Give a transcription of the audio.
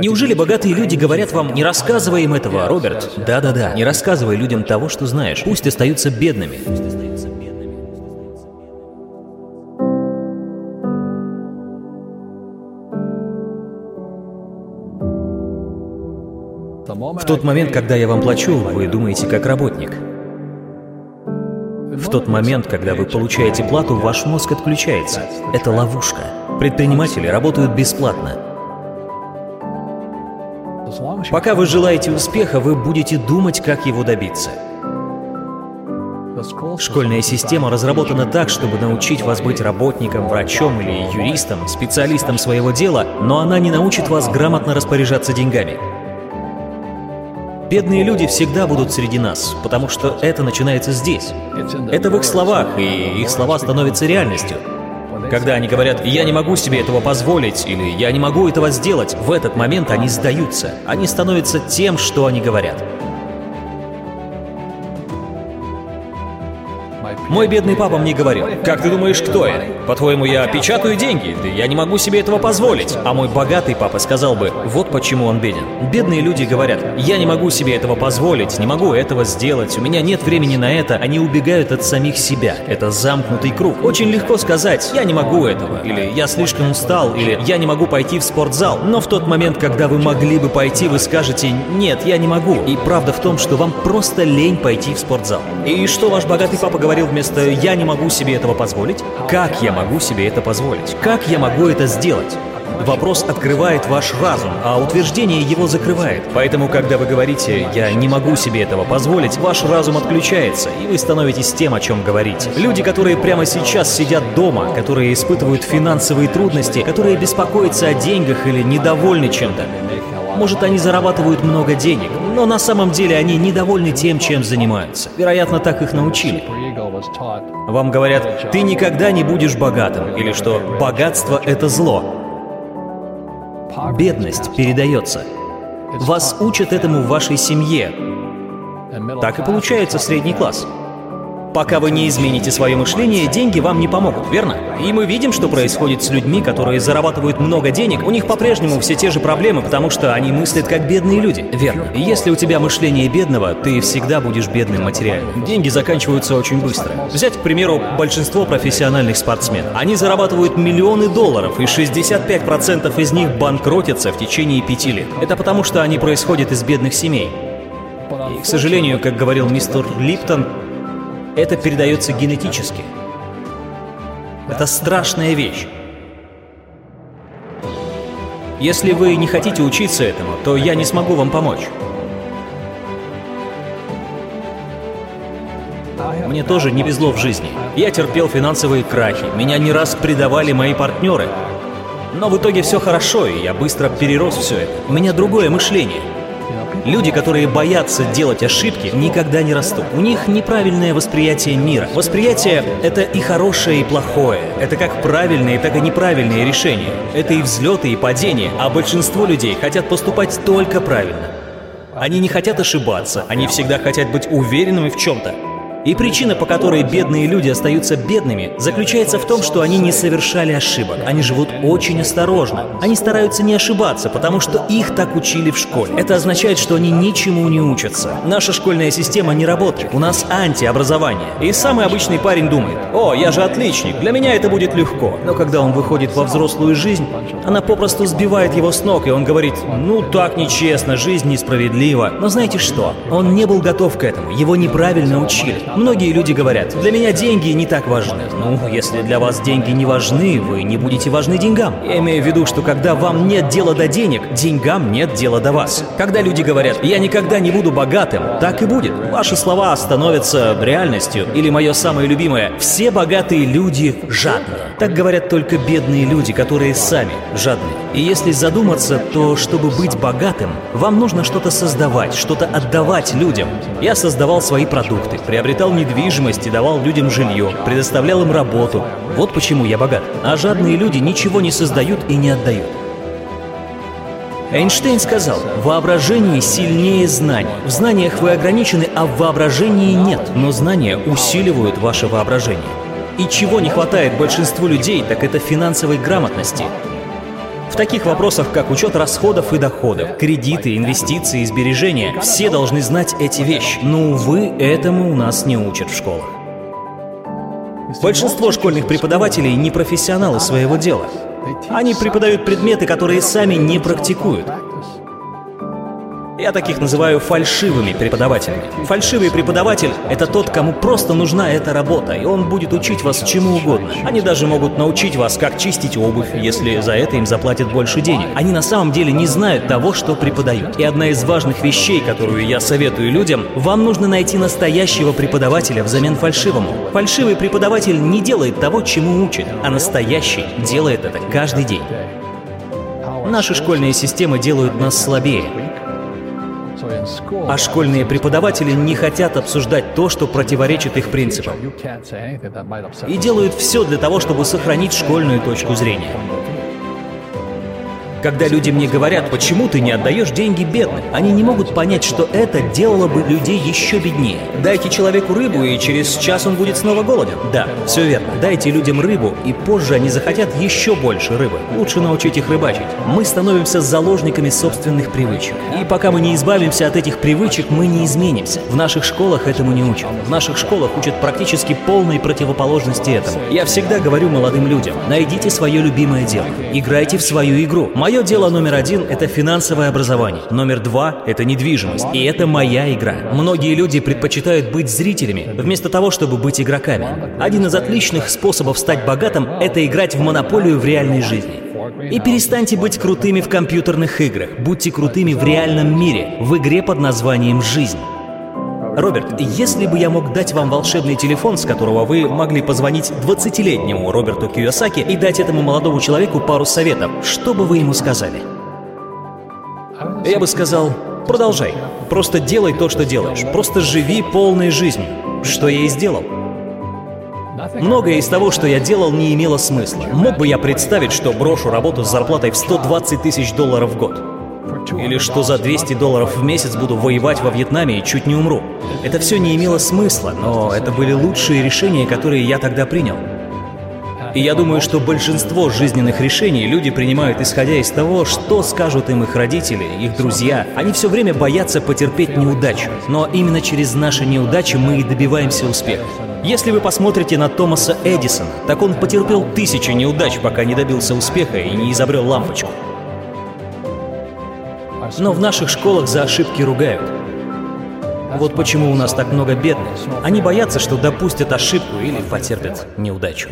Неужели богатые люди говорят вам, не рассказывай им этого, Роберт? Да-да-да, не рассказывай людям того, что знаешь. Пусть остаются бедными. В тот момент, когда я вам плачу, вы думаете как работник. В тот момент, когда вы получаете плату, ваш мозг отключается. Это ловушка. Предприниматели работают бесплатно. Пока вы желаете успеха, вы будете думать, как его добиться. Школьная система разработана так, чтобы научить вас быть работником, врачом или юристом, специалистом своего дела, но она не научит вас грамотно распоряжаться деньгами. Бедные люди всегда будут среди нас, потому что это начинается здесь. Это в их словах, и их слова становятся реальностью. Когда они говорят «я не могу себе этого позволить» или «я не могу этого сделать», в этот момент они сдаются. Они становятся тем, что они говорят. Мой бедный папа мне говорил, как ты думаешь, кто я? По-твоему, я печатаю деньги? Да я не могу себе этого позволить. А мой богатый папа сказал бы, вот почему он беден. Бедные люди говорят, я не могу себе этого позволить, не могу этого сделать, у меня нет времени на это, они убегают от самих себя. Это замкнутый круг. Очень легко сказать, я не могу этого, или я слишком устал, или я не могу пойти в спортзал. Но в тот момент, когда вы могли бы пойти, вы скажете, нет, я не могу. И правда в том, что вам просто лень пойти в спортзал. И что ваш богатый папа говорил вместо «я не могу себе этого позволить»? Как я могу себе это позволить? Как я могу это сделать? Вопрос открывает ваш разум, а утверждение его закрывает. Поэтому, когда вы говорите «я не могу себе этого позволить», ваш разум отключается, и вы становитесь тем, о чем говорите. Люди, которые прямо сейчас сидят дома, которые испытывают финансовые трудности, которые беспокоятся о деньгах или недовольны чем-то, может, они зарабатывают много денег, но на самом деле они недовольны тем, чем занимаются. Вероятно, так их научили. Вам говорят, ты никогда не будешь богатым, или что богатство — это зло. Бедность передается. Вас учат этому в вашей семье. Так и получается средний класс. Пока вы не измените свое мышление, деньги вам не помогут, верно? И мы видим, что происходит с людьми, которые зарабатывают много денег. У них по-прежнему все те же проблемы, потому что они мыслят как бедные люди. Верно. Если у тебя мышление бедного, ты всегда будешь бедным материально. Деньги заканчиваются очень быстро. Взять, к примеру, большинство профессиональных спортсменов. Они зарабатывают миллионы долларов, и 65% из них банкротятся в течение пяти лет. Это потому, что они происходят из бедных семей. И, к сожалению, как говорил мистер Липтон, это передается генетически. Это страшная вещь. Если вы не хотите учиться этому, то я не смогу вам помочь. Мне тоже не везло в жизни. Я терпел финансовые крахи, меня не раз предавали мои партнеры. Но в итоге все хорошо, и я быстро перерос все это. У меня другое мышление — Люди, которые боятся делать ошибки, никогда не растут. У них неправильное восприятие мира. Восприятие — это и хорошее, и плохое. Это как правильные, так и неправильные решения. Это и взлеты, и падения. А большинство людей хотят поступать только правильно. Они не хотят ошибаться, они всегда хотят быть уверенными в чем-то. И причина, по которой бедные люди остаются бедными, заключается в том, что они не совершали ошибок. Они живут очень осторожно. Они стараются не ошибаться, потому что их так учили в школе. Это означает, что они ничему не учатся. Наша школьная система не работает. У нас антиобразование. И самый обычный парень думает, о, я же отличник, для меня это будет легко. Но когда он выходит во взрослую жизнь, она попросту сбивает его с ног, и он говорит, ну так нечестно, жизнь несправедлива. Но знаете что? Он не был готов к этому, его неправильно учили. Многие люди говорят, для меня деньги не так важны. Ну, если для вас деньги не важны, вы не будете важны деньгам. Я имею в виду, что когда вам нет дела до денег, деньгам нет дела до вас. Когда люди говорят, я никогда не буду богатым, так и будет. Ваши слова становятся реальностью. Или мое самое любимое, все богатые люди жадные. Так говорят только бедные люди, которые сами жадные. И если задуматься, то чтобы быть богатым, вам нужно что-то создавать, что-то отдавать людям. Я создавал свои продукты, приобретал приобретал недвижимость и давал людям жилье, предоставлял им работу. Вот почему я богат. А жадные люди ничего не создают и не отдают. Эйнштейн сказал, воображение сильнее знаний. В знаниях вы ограничены, а в воображении нет. Но знания усиливают ваше воображение. И чего не хватает большинству людей, так это финансовой грамотности. В таких вопросах, как учет расходов и доходов, кредиты, инвестиции сбережения, все должны знать эти вещи. Но, увы, этому у нас не учат в школах. Большинство школьных преподавателей не профессионалы своего дела. Они преподают предметы, которые сами не практикуют. Я таких называю фальшивыми преподавателями. Фальшивый преподаватель — это тот, кому просто нужна эта работа, и он будет учить вас чему угодно. Они даже могут научить вас, как чистить обувь, если за это им заплатят больше денег. Они на самом деле не знают того, что преподают. И одна из важных вещей, которую я советую людям, вам нужно найти настоящего преподавателя взамен фальшивому. Фальшивый преподаватель не делает того, чему учит, а настоящий делает это каждый день. Наши школьные системы делают нас слабее. А школьные преподаватели не хотят обсуждать то, что противоречит их принципам. И делают все для того, чтобы сохранить школьную точку зрения. Когда люди мне говорят, почему ты не отдаешь деньги бедным, они не могут понять, что это делало бы людей еще беднее. Дайте человеку рыбу, и через час он будет снова голоден. Да, все верно. Дайте людям рыбу, и позже они захотят еще больше рыбы. Лучше научить их рыбачить. Мы становимся заложниками собственных привычек. И пока мы не избавимся от этих привычек, мы не изменимся. В наших школах этому не учат. В наших школах учат практически полной противоположности этому. Я всегда говорю молодым людям, найдите свое любимое дело. Играйте в свою игру. Мое дело номер один – это финансовое образование. Номер два – это недвижимость. И это моя игра. Многие люди предпочитают быть зрителями, вместо того, чтобы быть игроками. Один из отличных способов стать богатым – это играть в монополию в реальной жизни. И перестаньте быть крутыми в компьютерных играх. Будьте крутыми в реальном мире, в игре под названием «Жизнь». Роберт, если бы я мог дать вам волшебный телефон, с которого вы могли позвонить 20-летнему Роберту Кiyosaki и дать этому молодому человеку пару советов, что бы вы ему сказали? Я бы сказал, продолжай. Просто делай то, что делаешь. Просто живи полной жизнью. Что я и сделал. Многое из того, что я делал, не имело смысла. Мог бы я представить, что брошу работу с зарплатой в 120 тысяч долларов в год? Или что за 200 долларов в месяц буду воевать во Вьетнаме и чуть не умру. Это все не имело смысла, но это были лучшие решения, которые я тогда принял. И я думаю, что большинство жизненных решений люди принимают исходя из того, что скажут им их родители, их друзья. Они все время боятся потерпеть неудачу. Но именно через наши неудачи мы и добиваемся успеха. Если вы посмотрите на Томаса Эдисона, так он потерпел тысячи неудач, пока не добился успеха и не изобрел лампочку. Но в наших школах за ошибки ругают. Вот почему у нас так много бедных. Они боятся, что допустят ошибку или потерпят неудачу.